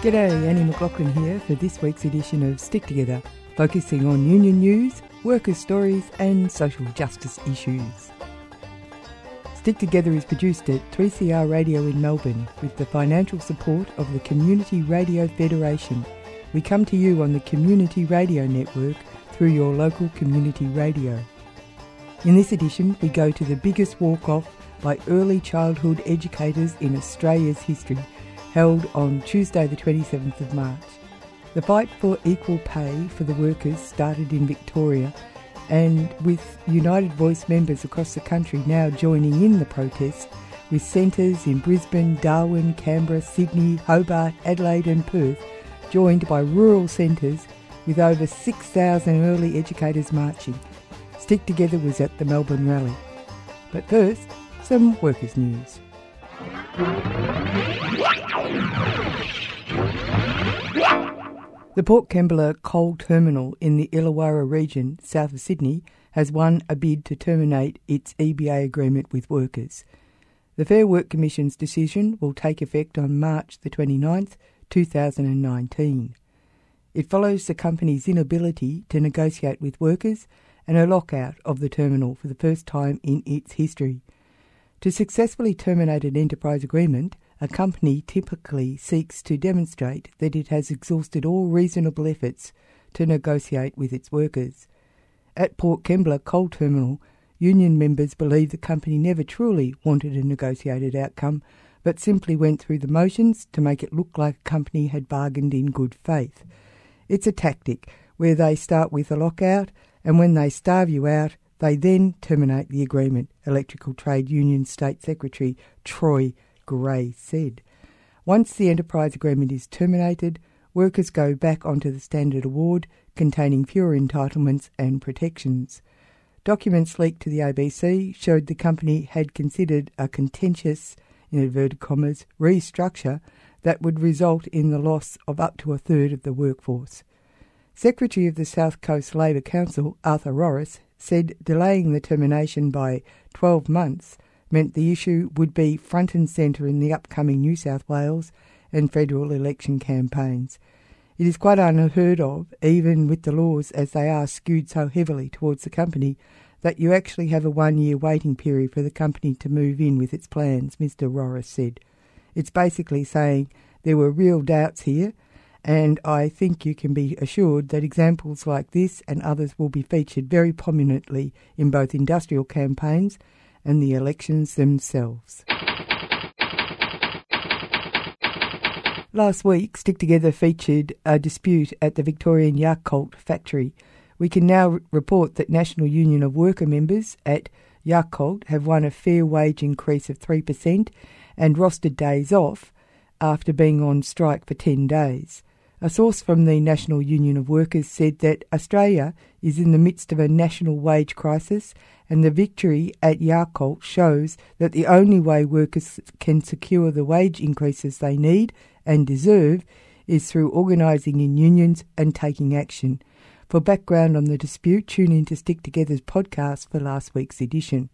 G'day, Annie McLaughlin here for this week's edition of Stick Together, focusing on union news, workers' stories, and social justice issues. Stick Together is produced at 3CR Radio in Melbourne with the financial support of the Community Radio Federation. We come to you on the Community Radio Network through your local community radio. In this edition, we go to the biggest walk off by early childhood educators in Australia's history held on Tuesday, the 27th of March. The fight for equal pay for the workers started in Victoria, and with United Voice members across the country now joining in the protest, with centres in Brisbane, Darwin, Canberra, Sydney, Hobart, Adelaide, and Perth, joined by rural centres with over 6,000 early educators marching. Stick Together was at the Melbourne rally. But first, some workers' news. The Port Kembla coal terminal in the Illawarra region, south of Sydney, has won a bid to terminate its EBA agreement with workers. The Fair Work Commission's decision will take effect on March the 29th, 2019. It follows the company's inability to negotiate with workers and a lockout of the terminal for the first time in its history. To successfully terminate an enterprise agreement, a company typically seeks to demonstrate that it has exhausted all reasonable efforts to negotiate with its workers. At Port Kembla Coal Terminal, union members believe the company never truly wanted a negotiated outcome, but simply went through the motions to make it look like a company had bargained in good faith. It's a tactic where they start with a lockout, and when they starve you out, they then terminate the agreement, Electrical Trade Union State Secretary Troy Gray said. Once the enterprise agreement is terminated, workers go back onto the standard award containing fewer entitlements and protections. Documents leaked to the ABC showed the company had considered a contentious, in inverted commas, restructure that would result in the loss of up to a third of the workforce. Secretary of the South Coast Labor Council, Arthur Rorris, said delaying the termination by 12 months meant the issue would be front and centre in the upcoming New South Wales and federal election campaigns. It is quite unheard of, even with the laws as they are skewed so heavily towards the company, that you actually have a one year waiting period for the company to move in with its plans, Mr. Rorris said. It's basically saying there were real doubts here, and I think you can be assured that examples like this and others will be featured very prominently in both industrial campaigns and the elections themselves. Last week, Stick Together featured a dispute at the Victorian Yakult factory. We can now report that National Union of Worker members at Yakult have won a fair wage increase of 3% and rostered days off after being on strike for 10 days. A source from the National Union of Workers said that Australia is in the midst of a national wage crisis, and the victory at Yakult shows that the only way workers can secure the wage increases they need and deserve is through organising in unions and taking action. For background on the dispute, tune in to Stick Together's podcast for last week's edition.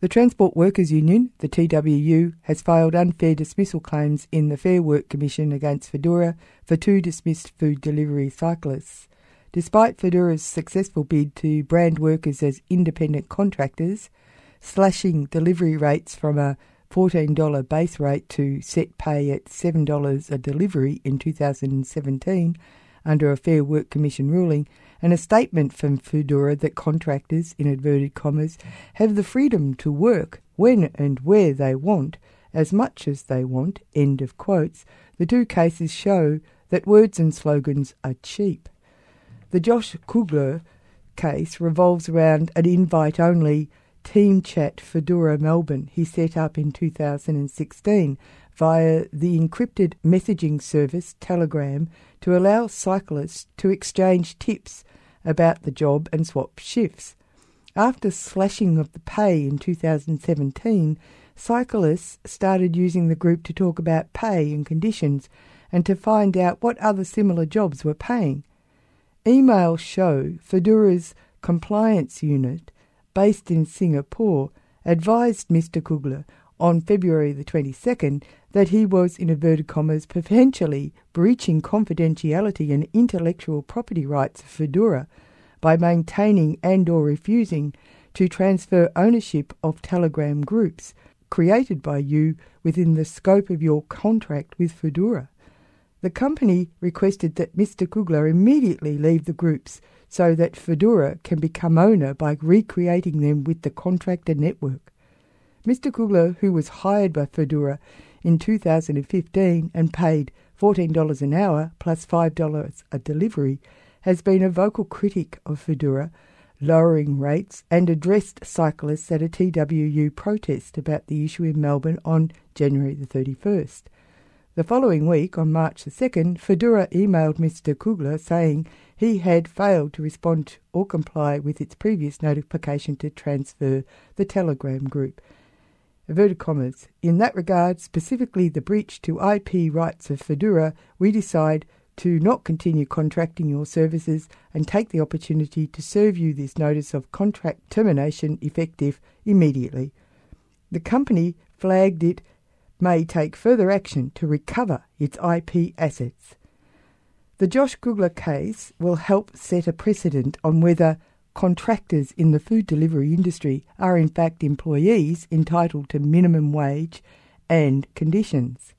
The Transport Workers Union, the TWU, has filed unfair dismissal claims in the Fair Work Commission against Foodora for two dismissed food delivery cyclists. Despite Foodora's successful bid to brand workers as independent contractors, slashing delivery rates from a $14 base rate to set pay at $7 a delivery in 2017 under a Fair Work Commission ruling, and a statement from Fedora that contractors, in inverted commas, have the freedom to work when and where they want, as much as they want, end of quotes, the two cases show that words and slogans are cheap. The Josh Klooger case revolves around an invite only Team Chat for Foodora Melbourne he set up in 2016 via the encrypted messaging service Telegram to allow cyclists to exchange tips about the job and swap shifts. After slashing of the pay in 2017, cyclists started using the group to talk about pay and conditions and to find out what other similar jobs were paying. Emails show Foodora's compliance unit, based in Singapore, advised Mr. Klooger on February the 22nd that he was, in inverted commas, potentially breaching confidentiality and intellectual property rights of Foodora by maintaining and or refusing to transfer ownership of Telegram groups created by you within the scope of your contract with Foodora. The company requested that Mr. Klooger immediately leave the groups so that Foodora can become owner by recreating them with the contractor network. Mr. Klooger, who was hired by Foodora in 2015 and paid $14 an hour plus $5 a delivery, has been a vocal critic of Foodora, lowering rates, and addressed cyclists at a TWU protest about the issue in Melbourne on January the 31st. The following week, on March the 2nd, Foodora emailed Mr. Klooger saying he had failed to respond or comply with its previous notification to transfer the Telegram group Inverted commas. In that regard, specifically the breach to IP rights of Foodora, we decide to not continue contracting your services and take the opportunity to serve you this notice of contract termination effective immediately. The company flagged it may take further action to recover its IP assets. The Josh Klooger case will help set a precedent on whether contractors in the food delivery industry are in fact employees entitled to minimum wage and conditions.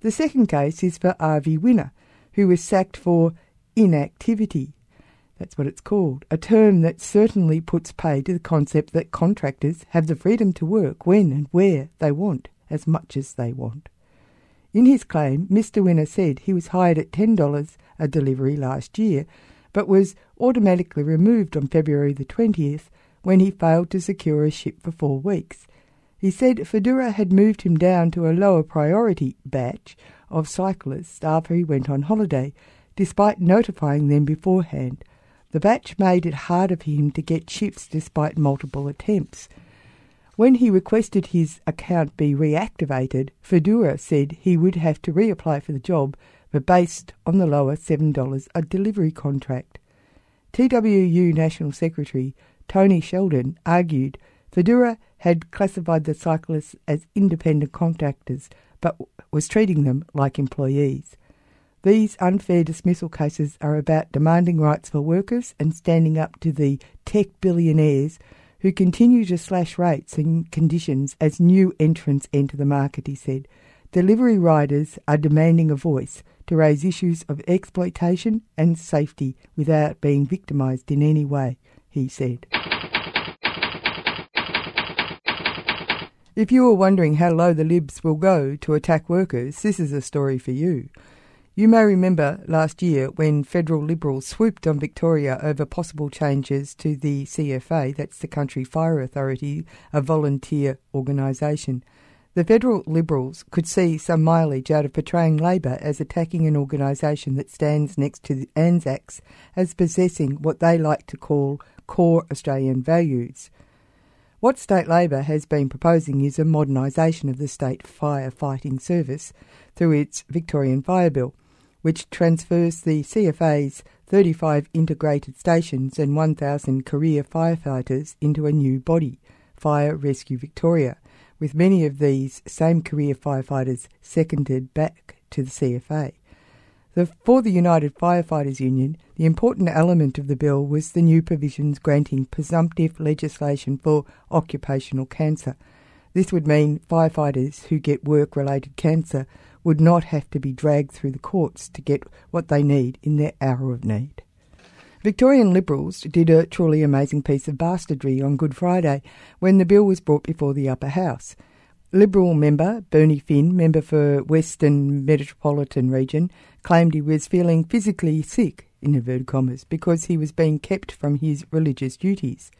The second case is for RV Winner, who was sacked for inactivity. That's what it's called, a term that certainly puts pay to the concept that contractors have the freedom to work when and where they want, as much as they want. In his claim, Mr. Winner said he was hired at $10 a delivery last year but was automatically removed on February the 20th when he failed to secure a ship for four weeks. He said Foodora had moved him down to a lower priority batch of cyclists after he went on holiday, despite notifying them beforehand. The batch made it harder for him to get shifts despite multiple attempts. When he requested his account be reactivated, Foodora said he would have to reapply for the job but based on the lower $7 a delivery contract. TWU National Secretary Tony Sheldon argued Foodora had classified the cyclists as independent contractors but was treating them like employees. These unfair dismissal cases are about demanding rights for workers and standing up to the tech billionaires who continue to slash rates and conditions as new entrants enter the market, he said. Delivery riders are demanding a voice to raise issues of exploitation and safety without being victimised in any way, he said. If you are wondering how low the Libs will go to attack workers, this is a story for you. You may remember last year when federal Liberals swooped on Victoria over possible changes to the CFA, that's the Country Fire Authority, a volunteer organisation. The federal Liberals could see some mileage out of portraying Labor as attacking an organisation that stands next to the Anzacs as possessing what they like to call core Australian values. What state Labor has been proposing is a modernisation of the state firefighting service through its Victorian Fire Bill, which transfers the CFA's 35 integrated stations and 1,000 career firefighters into a new body, Fire Rescue Victoria with many of these same career firefighters seconded back to the CFA. The, for the United Firefighters Union, the important element of the bill was the new provisions granting presumptive legislation for occupational cancer. This would mean firefighters who get work related cancer would not have to be dragged through the courts to get what they need in their hour of need. Victorian Liberals did a truly amazing piece of bastardry on Good Friday when the bill was brought before the upper house. Liberal member Bernie Finn, member for Western Metropolitan Region, claimed he was feeling physically sick, in inverted commas, because he was being kept from his religious duties.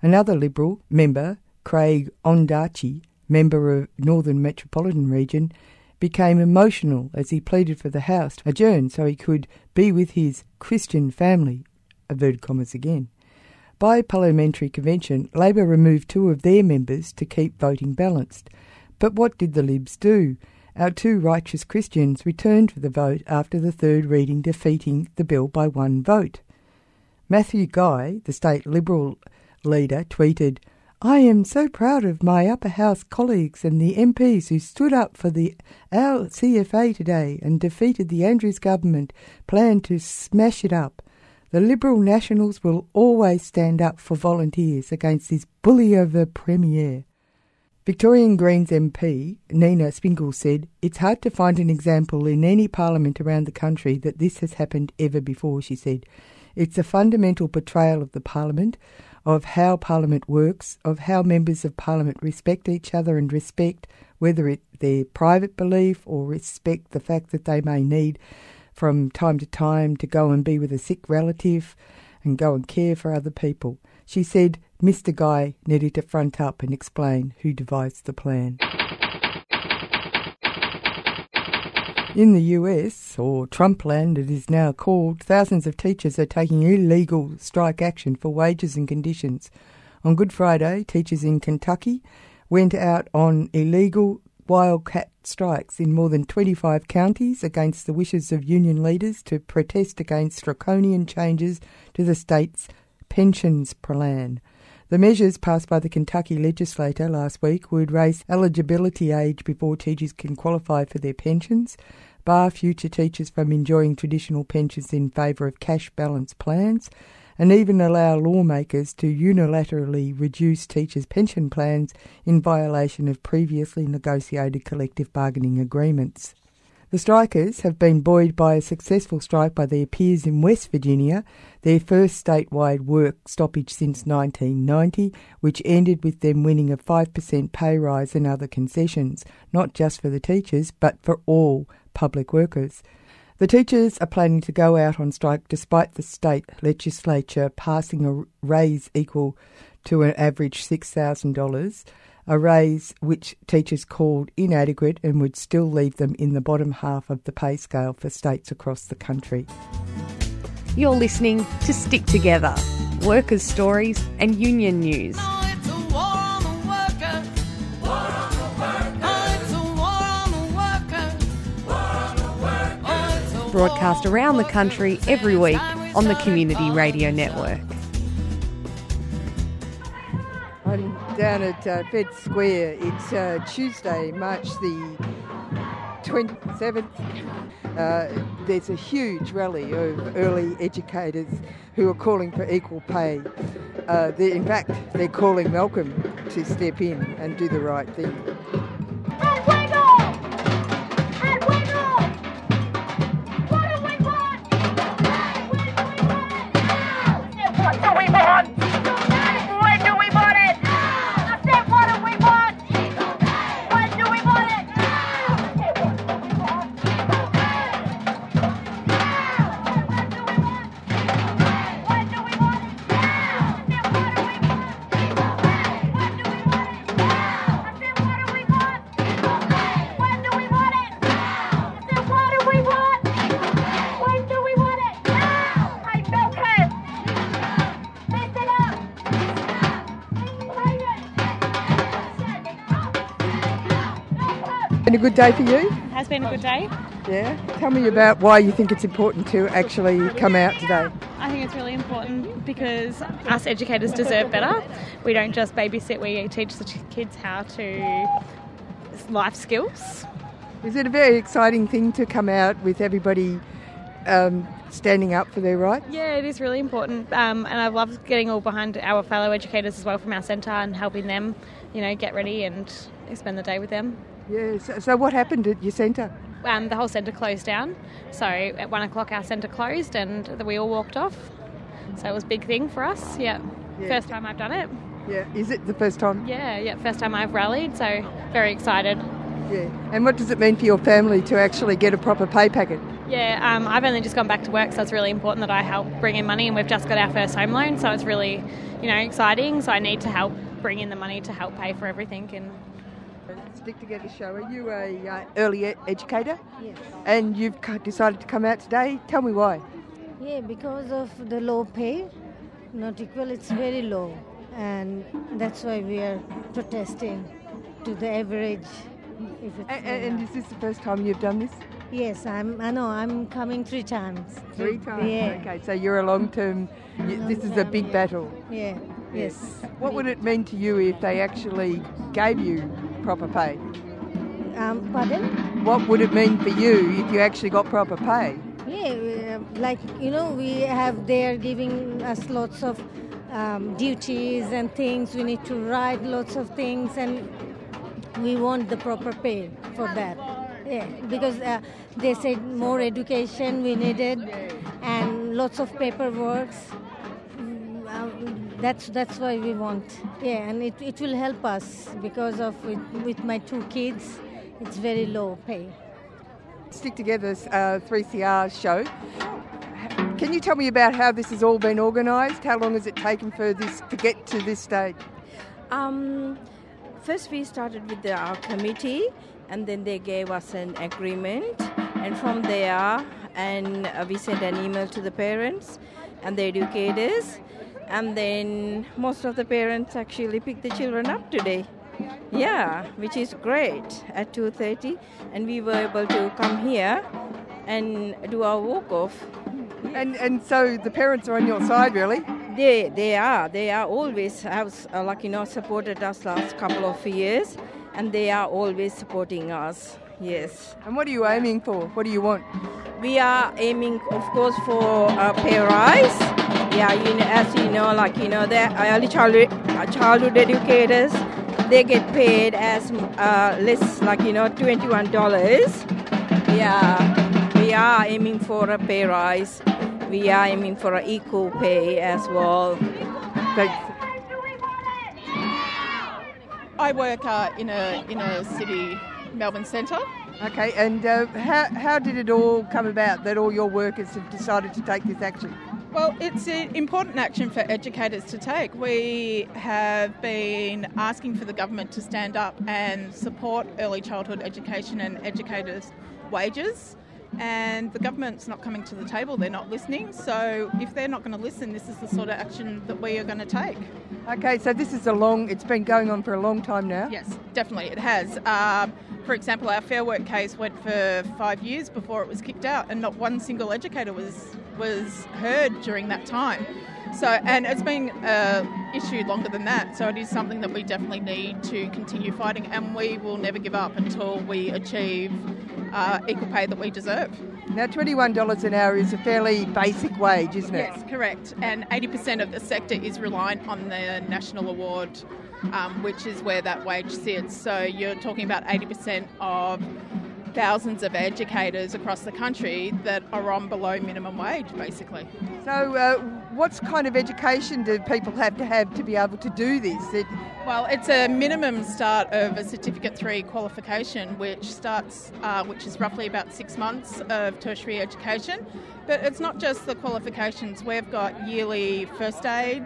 Another Liberal member, Craig Ondarchie, member of Northern Metropolitan Region, became emotional as he pleaded for the House to adjourn so he could be with his Christian family inverted commas again. By parliamentary convention, Labor removed two of their members to keep voting balanced. But what did the Libs do? Our two righteous Christians returned for the vote after the third reading, defeating the bill by one vote. Matthew Guy, the state Liberal leader, tweeted, I am so proud of my upper house colleagues and the MPs who stood up for the our CFA today and defeated the Andrews government plan to smash it up. The Liberal Nationals will always stand up for volunteers against this bully of a Premier. Victorian Greens MP Nina Springle said, It's hard to find an example in any parliament around the country that this has happened ever before, she said. It's a fundamental betrayal of the parliament of how Parliament works, of how members of Parliament respect each other and respect whether it their private belief or respect the fact that they may need from time to time to go and be with a sick relative and go and care for other people. She said Mr. Guy needed to front up and explain who devised the plan. In the US, or Trumpland it is now called, thousands of teachers are taking illegal strike action for wages and conditions. On Good Friday, teachers in Kentucky went out on illegal wildcat strikes in more than 25 counties against the wishes of union leaders to protest against draconian changes to the state's pensions plan. The measures passed by the Kentucky legislature last week would raise eligibility age before teachers can qualify for their pensions, bar future teachers from enjoying traditional pensions in favour of cash balance plans, and even allow lawmakers to unilaterally reduce teachers' pension plans in violation of previously negotiated collective bargaining agreements. The strikers have been buoyed by a successful strike by their peers in West Virginia, their first statewide work stoppage since 1990, which ended with them winning a 5% pay rise and other concessions, not just for the teachers, but for all public workers. The teachers are planning to go out on strike despite the state legislature passing a raise equal to an average $6,000 a raise which teachers called inadequate and would still leave them in the bottom half of the pay scale for states across the country. You're listening to Stick Together Workers' Stories and Union News. Broadcast around the country every week on the Community Radio Network. I'm down at uh, Fed Square. It's uh, Tuesday, March the 27th. Uh, there's a huge rally of early educators who are calling for equal pay. Uh, in fact, they're calling Malcolm to step in and do the right thing. Good day for you? It Has been a good day. Yeah. Tell me about why you think it's important to actually come out today. I think it's really important because us educators deserve better. We don't just babysit, we teach the kids how to life skills. Is it a very exciting thing to come out with everybody um, standing up for their rights? Yeah, it is really important, um, and I love getting all behind our fellow educators as well from our centre and helping them, you know, get ready and spend the day with them. Yes. So, so what happened at your centre? Um, the whole centre closed down. So at one o'clock, our centre closed, and we all walked off. So it was a big thing for us. Yeah. yeah. First time I've done it. Yeah. Is it the first time? Yeah. Yeah. First time I've rallied. So very excited. Yeah. And what does it mean for your family to actually get a proper pay packet? Yeah, um, I've only just gone back to work, so it's really important that I help bring in money, and we've just got our first home loan, so it's really, you know, exciting. So I need to help bring in the money to help pay for everything, and Stick Together show. Are you a uh, early ed- educator? Yes. And you've decided to come out today. Tell me why. Yeah, because of the low pay, not equal. It's very low, and that's why we are protesting to the average. If it's and, and is this the first time you've done this? Yes, I'm. I know. I'm coming three times. Three times. Yeah. Okay, so you're a long term. This is a big battle. Yeah. Yes. What would it mean to you if they actually gave you proper pay? Um, pardon? What would it mean for you if you actually got proper pay? Yeah, uh, like you know, we have they're giving us lots of um, duties and things. We need to write lots of things, and we want the proper pay for that. Yeah, because uh, they said more education we needed, and lots of paperwork. Mm, uh, That's that's why we want. Yeah, and it, it will help us because of with, with my two kids, it's very low pay. Stick Together uh, 3CR show. Can you tell me about how this has all been organised? How long has it taken for this to get to this stage? Um, first, we started with the, our committee, and then they gave us an agreement, and from there, and uh, we sent an email to the parents and the educators, and then most of the parents actually picked the children up today. Yeah, which is great at 2:30, and we were able to come here and do our walk off. And and so the parents are on your side, really. They they are they are always have uh, like you know supported us last couple of years, and they are always supporting us. Yes, And what are you aiming for? What do you want? we are aiming, of course, for a pay rise. Yeah, you know, as you know, like you know, the early childhood uh, childhood educators, they get paid as uh, less, like you know, twenty one dollars. Yeah, we are aiming for a pay rise. We are aiming for an equal pay as well. Thanks. I work uh, in a in a city, Melbourne centre. Okay, and uh, how, how did it all come about that all your workers have decided to take this action? Well, it's an important action for educators to take. We have been asking for the government to stand up and support early childhood education and educators' wages. And the government's not coming to the table, they're not listening. So, if they're not going to listen, this is the sort of action that we are going to take. Okay, so this is a long, it's been going on for a long time now. Yes, definitely, it has. Um, for example, our Fair Work case went for five years before it was kicked out, and not one single educator was was heard during that time. So, and it's been uh, issued longer than that. So, it is something that we definitely need to continue fighting, and we will never give up until we achieve uh, equal pay that we deserve. Now, $21 an hour is a fairly basic wage, isn't it? Yes, correct. And 80% of the sector is reliant on the national award, um, which is where that wage sits. So you're talking about 80% of thousands of educators across the country that are on below minimum wage, basically. So, uh, what kind of education do people have to have to be able to do this? It, Well, it's a minimum start of a Certificate 3 qualification, which starts, uh, which is roughly about six months of tertiary education. But it's not just the qualifications, we've got yearly first aid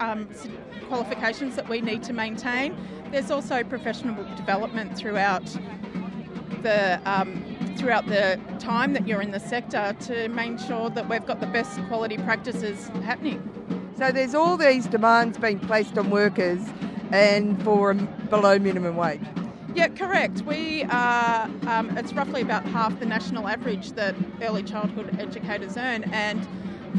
um, qualifications that we need to maintain. There's also professional development throughout the um, throughout the time that you're in the sector to make sure that we've got the best quality practices happening. so, there's all these demands being placed on workers and for below minimum wage. Yeah, correct. We are, um, it's roughly about half the national average that early childhood educators earn. And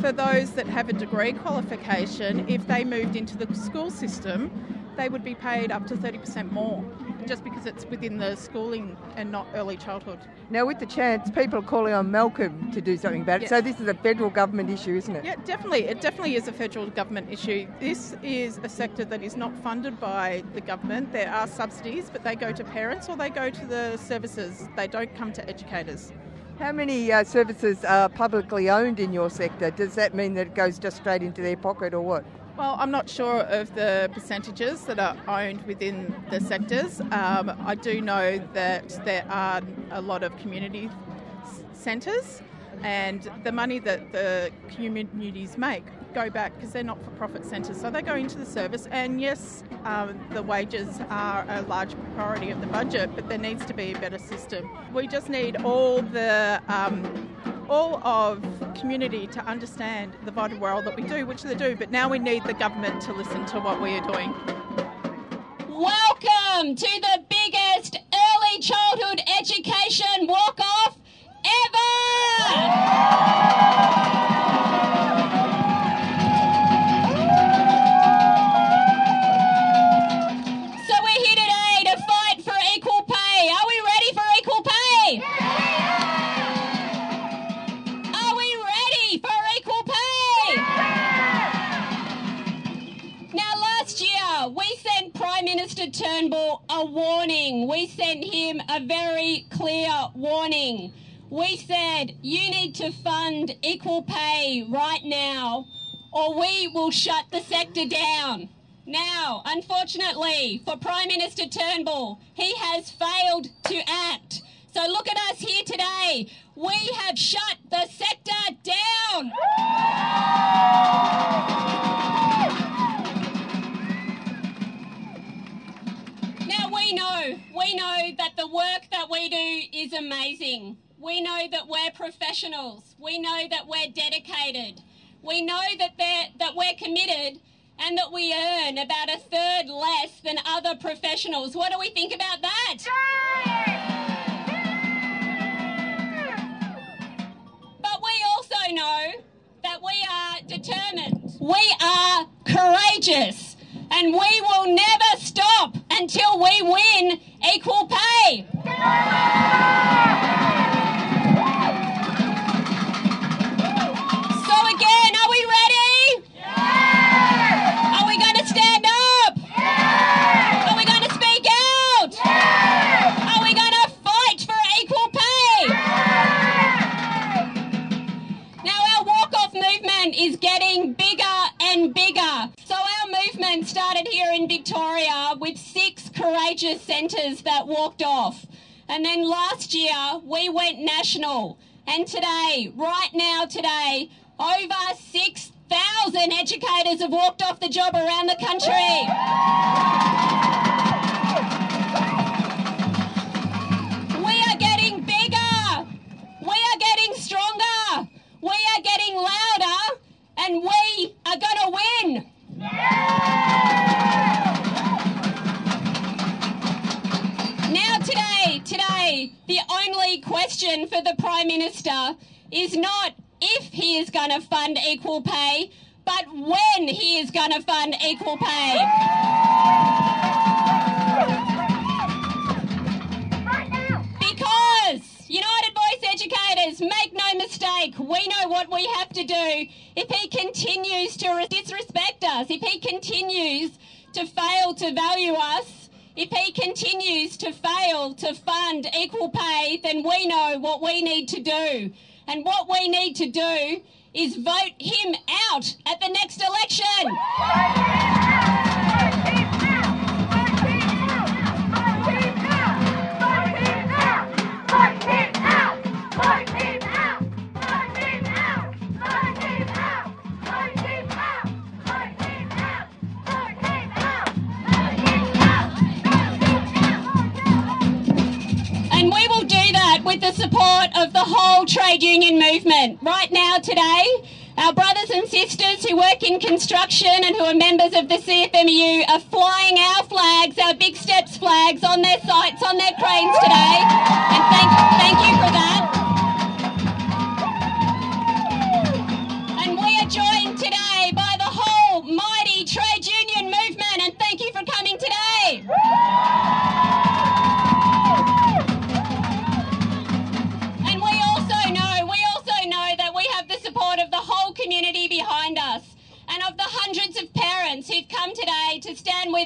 for those that have a degree qualification, if they moved into the school system, they would be paid up to 30% more just because it's within the schooling and not early childhood. Now, with the chance, people are calling on Malcolm to do something about it. Yes. So, this is a federal government issue, isn't it? Yeah, definitely. It definitely is a federal government issue. This is a sector that is not funded by the government. There are subsidies, but they go to parents or they go to the services. They don't come to educators. How many uh, services are publicly owned in your sector? Does that mean that it goes just straight into their pocket or what? Well, I'm not sure of the percentages that are owned within the sectors. Um, I do know that there are a lot of community centres, and the money that the communities make go back because they're not-for-profit centres, so they go into the service. And yes, um, the wages are a large priority of the budget, but there needs to be a better system. We just need all the um, all of community to understand the vital role that we do, which they do, but now we need the government to listen to what we are doing. Welcome to the biggest early childhood education walk Turnbull a warning. We sent him a very clear warning. We said, you need to fund equal pay right now, or we will shut the sector down. Now, unfortunately for Prime Minister Turnbull, he has failed to act. So look at us here today. We have shut the sector down. We know, we know that the work that we do is amazing. We know that we're professionals. We know that we're dedicated. We know that that we're committed and that we earn about a third less than other professionals. What do we think about that? But we also know that we are determined. We are courageous. And we will never stop until we win equal pay. So again, are we ready? Are we going to stand up? Are we going to speak out? Are we going to fight for equal pay? Now, our walk off movement is getting bigger and bigger. So, our movement started here in Victoria with courageous centres that walked off. And then last year, we went national. And today, right now, today, over 6,000 educators have walked off the job around the country. We are getting bigger. We are getting stronger. We are getting louder. And we are going to win. Question for the Prime Minister is not if he is going to fund equal pay, but when he is going to fund equal pay. Because United Voice educators, make no mistake, we know what we have to do. If he continues to re- disrespect us, if he continues to fail to value us, if he continues to fail to fund equal pay, then we know what we need to do. And what we need to do is vote him out at the next election. Trade union movement. Right now, today, our brothers and sisters who work in construction and who are members of the CFMU are flying our flags, our Big Steps flags, on their sites, on their cranes today. And thank,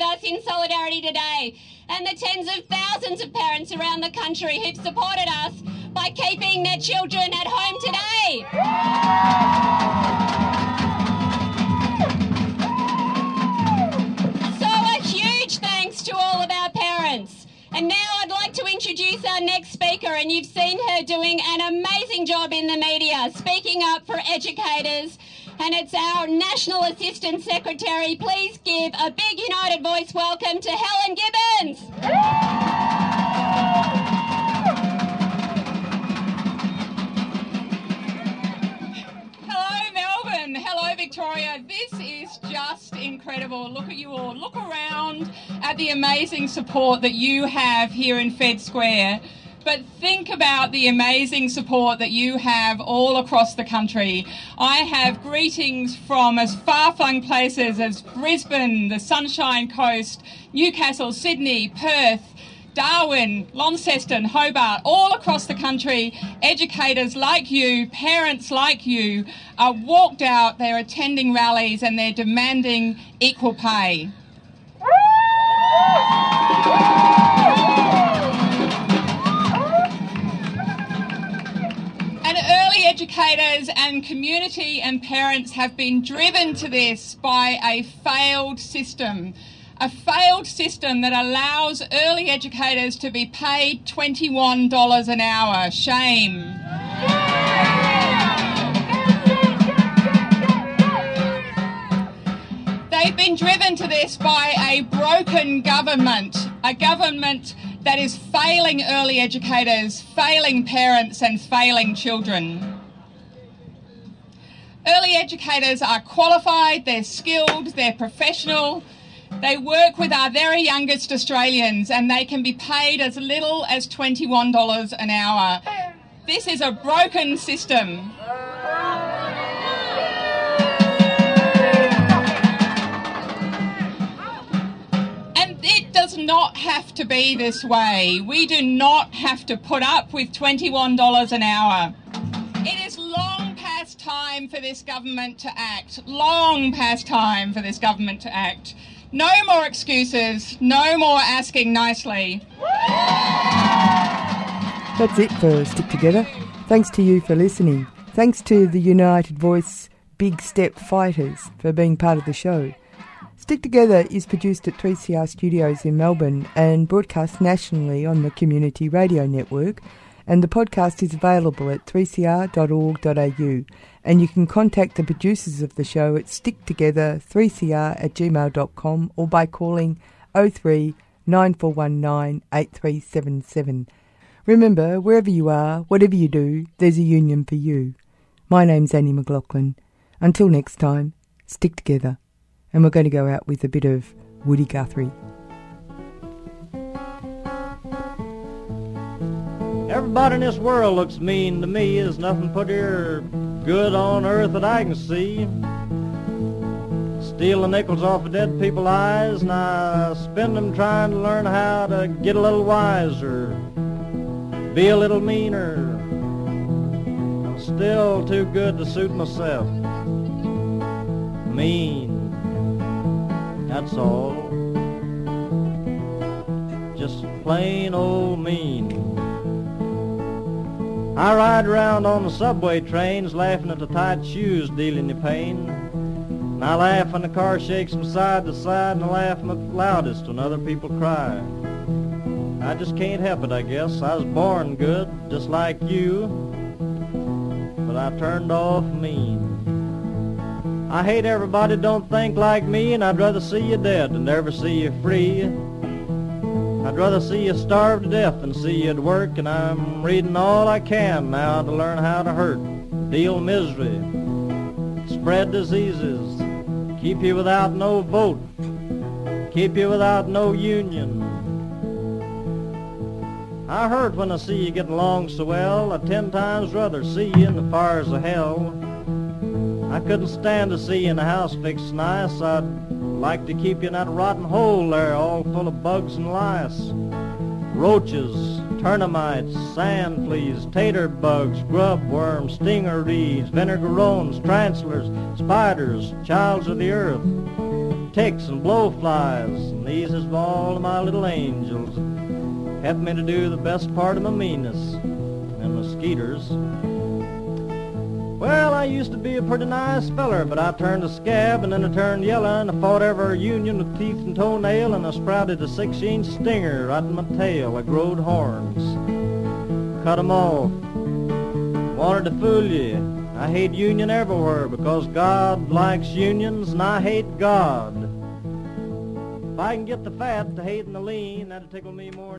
us in solidarity today and the tens of thousands of parents around the country who've supported us by keeping their children at home today. So a huge thanks to all of our parents. And now I'd like to introduce our next speaker, and you've seen her doing an amazing job in the media, speaking up for educators. And it's our National Assistant Secretary. Please give a big United Voice welcome to Helen Gibbons. Hello, Melbourne. Hello, Victoria. This is just incredible. Look at you all. Look around at the amazing support that you have here in Fed Square. But think about the amazing support that you have all across the country. I have greetings from as far flung places as Brisbane, the Sunshine Coast, Newcastle, Sydney, Perth, Darwin, Launceston, Hobart, all across the country, educators like you, parents like you, are walked out, they're attending rallies and they're demanding equal pay. Educators and community and parents have been driven to this by a failed system. A failed system that allows early educators to be paid $21 an hour. Shame. They've been driven to this by a broken government, a government that is failing early educators, failing parents, and failing children. Early educators are qualified, they're skilled, they're professional. They work with our very youngest Australians and they can be paid as little as $21 an hour. This is a broken system. And it does not have to be this way. We do not have to put up with $21 an hour. Time for this government to act. Long past time for this government to act. No more excuses. No more asking nicely. That's it for Stick Together. Thanks to you for listening. Thanks to the United Voice Big Step Fighters for being part of the show. Stick Together is produced at 3CR Studios in Melbourne and broadcast nationally on the Community Radio Network. And the podcast is available at 3cr.org.au. And you can contact the producers of the show at sticktogether3cr at gmail.com or by calling 03 9419 8377. Remember, wherever you are, whatever you do, there's a union for you. My name's Annie McLaughlin. Until next time, stick together. And we're going to go out with a bit of Woody Guthrie. Everybody in this world looks mean to me. There's nothing prettier good on earth that I can see. Steal the nickels off of dead people's eyes, and I spend them trying to learn how to get a little wiser, be a little meaner. I'm still too good to suit myself. Mean, that's all. Just plain old mean. I ride around on the subway trains laughing at the tight shoes dealing you pain. And I laugh when the car shakes from side to side and I laugh loudest when other people cry. I just can't help it, I guess. I was born good, just like you, but I turned off mean. I hate everybody don't think like me and I'd rather see you dead than ever see you free. I'd rather see you starve to death than see you at work, and I'm reading all I can now to learn how to hurt, deal misery, spread diseases, keep you without no vote, keep you without no union. I hurt when I see you getting along so well. I'd ten times rather see you in the fires of hell. I couldn't stand to see you in a house fixed nice. I'd like to keep you in that rotten hole there, all full of bugs and lice. Roaches, termites, sand fleas, tater bugs, grub worms, stinger reeds, vinegarones, translers, spiders, childs of the earth, ticks and blowflies, and these is all my little angels. Help me to do the best part of my meanness, and mosquitoes. Well, I used to be a pretty nice feller, but I turned a scab and then I turned yellow and I fought every union with teeth and toenail and I sprouted a six-inch stinger right in my tail. I growed horns, cut 'em off, wanted to fool you. I hate union everywhere because God likes unions and I hate God. If I can get the fat to hate and the lean, that'll tickle me more.